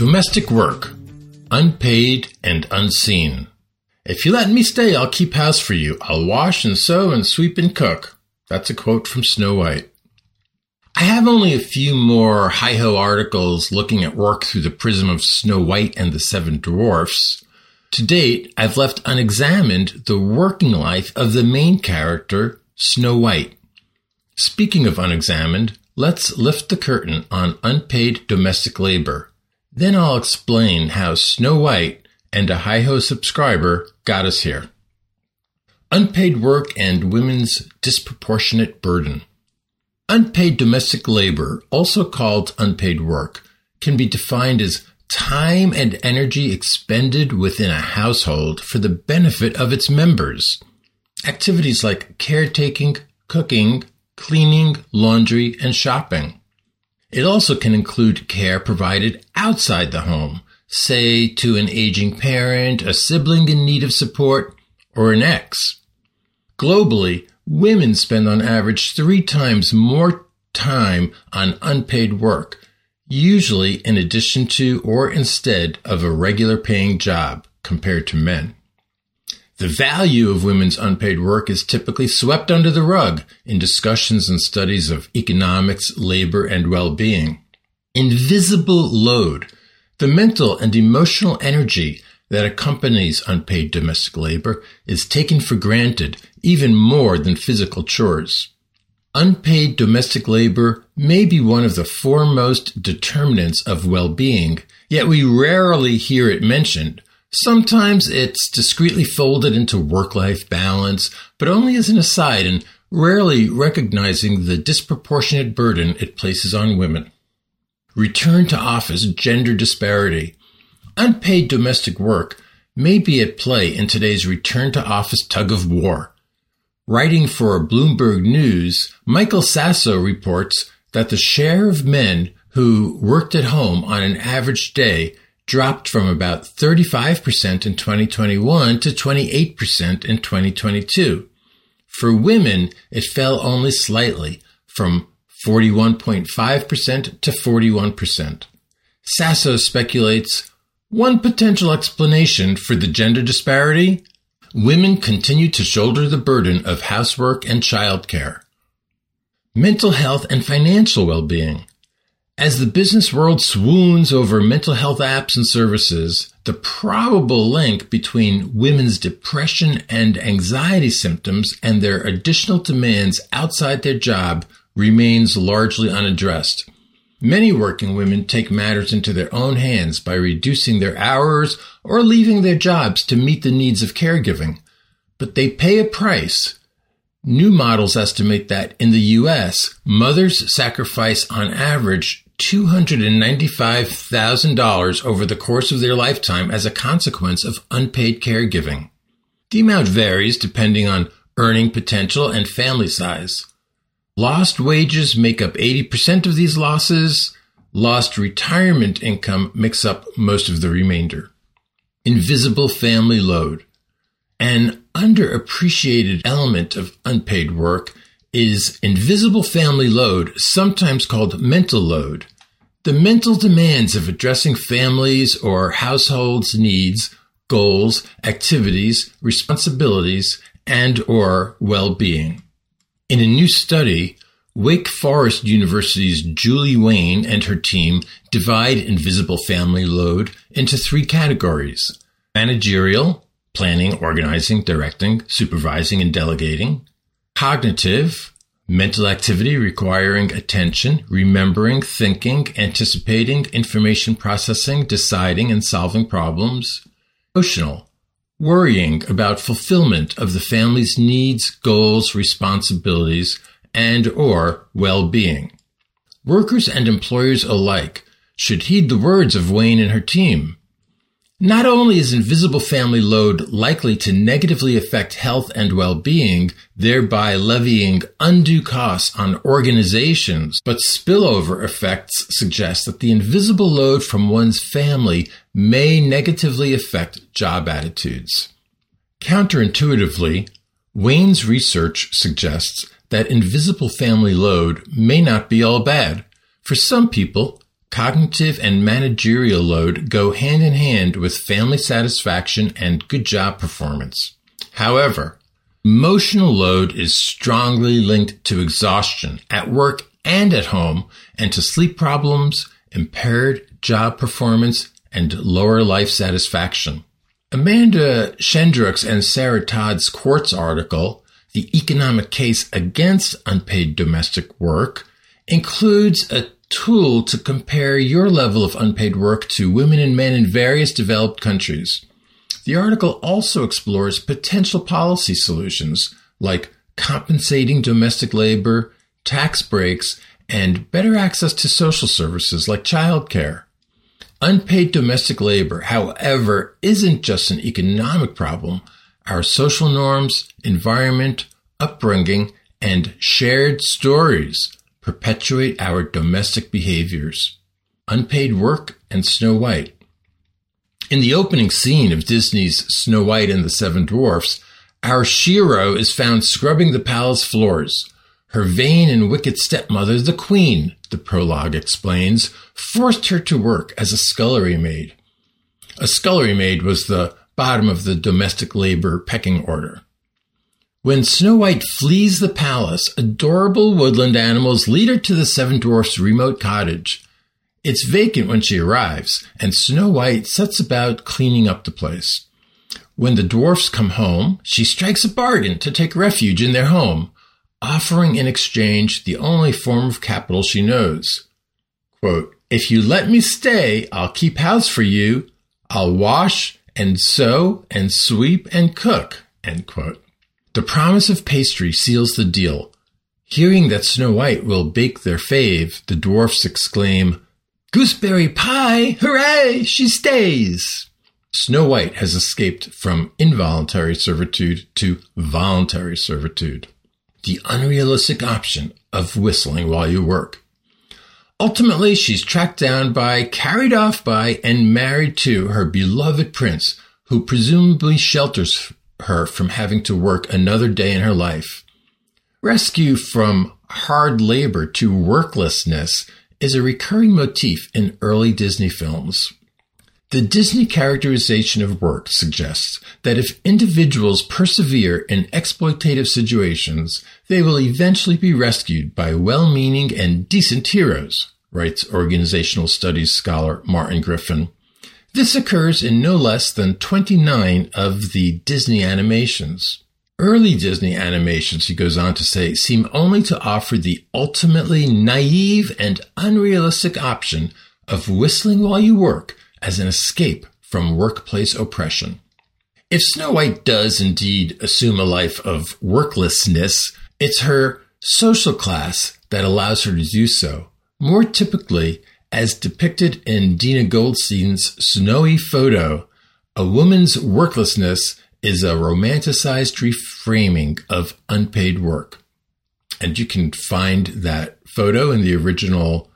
Domestic work, unpaid and unseen. If you let me stay, I'll keep house for you. I'll wash and sew and sweep and cook. That's a quote from Snow White. I have only a few more Heigh Ho articles looking at work through the prism of Snow White and the Seven Dwarfs. To date, I've left unexamined the working life of the main character, Snow White. Speaking of unexamined, let's lift the curtain on unpaid domestic labor. Then I'll explain how Snow White and a Heigh Ho subscriber got us here. Unpaid work and women's disproportionate burden. Unpaid domestic labor, also called unpaid work, can be defined as time and energy expended within a household for the benefit of its members. Activities like caretaking, cooking, cleaning, laundry, and shopping. It also can include care provided outside the home, say to an aging parent, a sibling in need of support, or an ex. Globally, women spend on average three times more time on unpaid work, usually in addition to or instead of a regular paying job compared to men. The value of women's unpaid work is typically swept under the rug in discussions and studies of economics, labor, and well-being. Invisible load, the mental and emotional energy that accompanies unpaid domestic labor is taken for granted even more than physical chores. Unpaid domestic labor may be one of the foremost determinants of well-being, yet we rarely hear it mentioned Sometimes it's discreetly folded into work life balance, but only as an aside and rarely recognizing the disproportionate burden it places on women. Return to office gender disparity. Unpaid domestic work may be at play in today's return to office tug of war. Writing for Bloomberg News, Michael Sasso reports that the share of men who worked at home on an average day dropped from about 35% in 2021 to 28% in 2022. For women, it fell only slightly from 41.5% to 41%. Sasso speculates one potential explanation for the gender disparity women continue to shoulder the burden of housework and childcare. Mental health and financial well being. As the business world swoons over mental health apps and services, the probable link between women's depression and anxiety symptoms and their additional demands outside their job remains largely unaddressed. Many working women take matters into their own hands by reducing their hours or leaving their jobs to meet the needs of caregiving. But they pay a price. New models estimate that in the US, mothers sacrifice on average $295,000 over the course of their lifetime as a consequence of unpaid caregiving. The amount varies depending on earning potential and family size. Lost wages make up 80% of these losses. Lost retirement income makes up most of the remainder. Invisible family load. An underappreciated element of unpaid work is invisible family load, sometimes called mental load. The mental demands of addressing families or households' needs, goals, activities, responsibilities, and or well-being. In a new study, Wake Forest University's Julie Wayne and her team divide invisible family load into three categories. Managerial, planning, organizing, directing, supervising, and delegating cognitive, mental activity requiring attention, remembering, thinking, anticipating, information processing, deciding, and solving problems, emotional, worrying about fulfillment of the family's needs, goals, responsibilities, and or well-being. Workers and employers alike should heed the words of Wayne and her team. Not only is invisible family load likely to negatively affect health and well-being, thereby levying undue costs on organizations, but spillover effects suggest that the invisible load from one's family may negatively affect job attitudes. Counterintuitively, Wayne's research suggests that invisible family load may not be all bad. For some people, cognitive and managerial load go hand in hand with family satisfaction and good job performance. However, emotional load is strongly linked to exhaustion at work and at home and to sleep problems, impaired job performance, and lower life satisfaction. Amanda Shendruk's and Sarah Todd's Quartz article, The Economic Case Against Unpaid Domestic Work, includes a tool to compare your level of unpaid work to women and men in various developed countries. The article also explores potential policy solutions like compensating domestic labor, tax breaks, and better access to social services like childcare. Unpaid domestic labor, however, isn't just an economic problem. Our social norms, environment, upbringing, and shared stories perpetuate our domestic behaviors. Unpaid work and Snow White. In the opening scene of Disney's Snow White and the Seven Dwarfs, our Shiro is found scrubbing the palace floors. Her vain and wicked stepmother, the queen, the prologue explains, forced her to work as a scullery maid. A scullery maid was the bottom of the domestic labor pecking order. When Snow White flees the palace, adorable woodland animals lead her to the Seven Dwarfs' remote cottage. It's vacant when she arrives, and Snow White sets about cleaning up the place. When the dwarfs come home, she strikes a bargain to take refuge in their home, offering in exchange the only form of capital she knows. Quote, if you let me stay, I'll keep house for you. I'll wash and sew and sweep and cook. End quote. The promise of pastry seals the deal. Hearing that Snow White will bake their fave, the dwarfs exclaim, Gooseberry pie! Hooray! She stays! Snow White has escaped from involuntary servitude to voluntary servitude the unrealistic option of whistling while you work. Ultimately, she's tracked down by, carried off by, and married to her beloved prince, who presumably shelters her from having to work another day in her life. Rescue from hard labor to worklessness is a recurring motif in early Disney films. The Disney characterization of work suggests that if individuals persevere in exploitative situations, they will eventually be rescued by well-meaning and decent heroes, writes organizational studies scholar Martyn Griffin. This occurs in no less than 29 of the Disney animations. Early Disney animations, he goes on to say, seem only to offer the ultimately naive and unrealistic option of whistling while you work as an escape from workplace oppression. If Snow White does indeed assume a life of worklessness, it's her social class that allows her to do so, more typically as depicted in Dina Goldstein's snowy photo. A woman's worklessness is a romanticized reframing of unpaid work. And you can find that photo in the original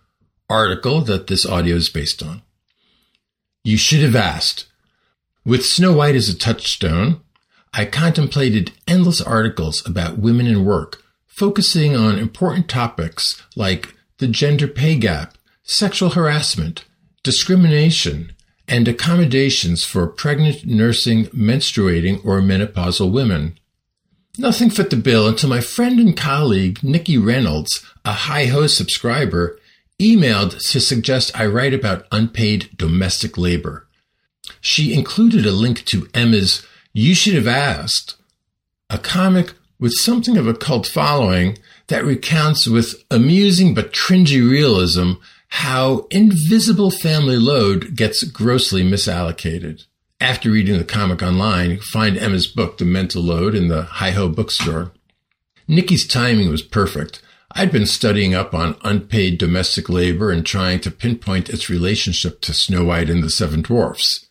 article that this audio is based on. You should have asked. With Snow White as a touchstone, I contemplated endless articles about women in work, focusing on important topics like the gender pay gap, sexual harassment, discrimination, and accommodations for pregnant, nursing, menstruating, or menopausal women. Nothing fit the bill until my friend and colleague Nikki Reynolds, a Heigh Ho subscriber, emailed to suggest I write about unpaid domestic labor. She included a link to Emma's You Should Have Asked, a comic with something of a cult following that recounts with amusing but cringy realism how invisible family load gets grossly misallocated. After reading the comic online, find Emma's book, The Mental Load, in the Heigh Ho bookstore. Nikki's timing was perfect. I'd been studying up on unpaid domestic labor and trying to pinpoint its relationship to Snow White and the Seven Dwarfs.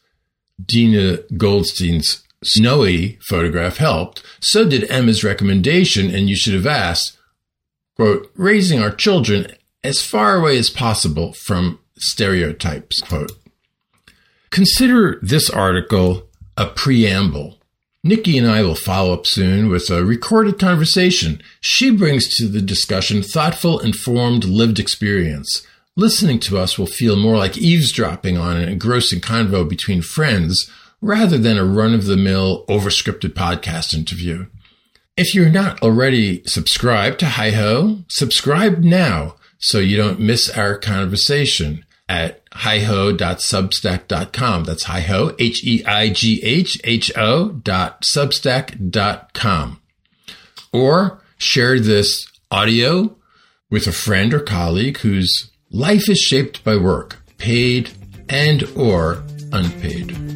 Dina Goldstein's snowy photograph helped. So did Emma's recommendation, and you should have asked, quote, raising our children as far away as possible from stereotypes, quote. Consider this article a preamble Nikki and I will follow up soon with a recorded conversation. She brings to the discussion thoughtful, informed, lived experience. Listening to us will feel more like eavesdropping on an engrossing convo between friends rather than a run of the mill overscripted podcast interview. If you're not already subscribed to Heigh Ho, subscribe now so you don't miss our conversation at heighho.substack.com. That's hiho, H-E-I-G-H-H-O dot substack dot com. Or share this audio with a friend or colleague whose life is shaped by work, paid and or unpaid.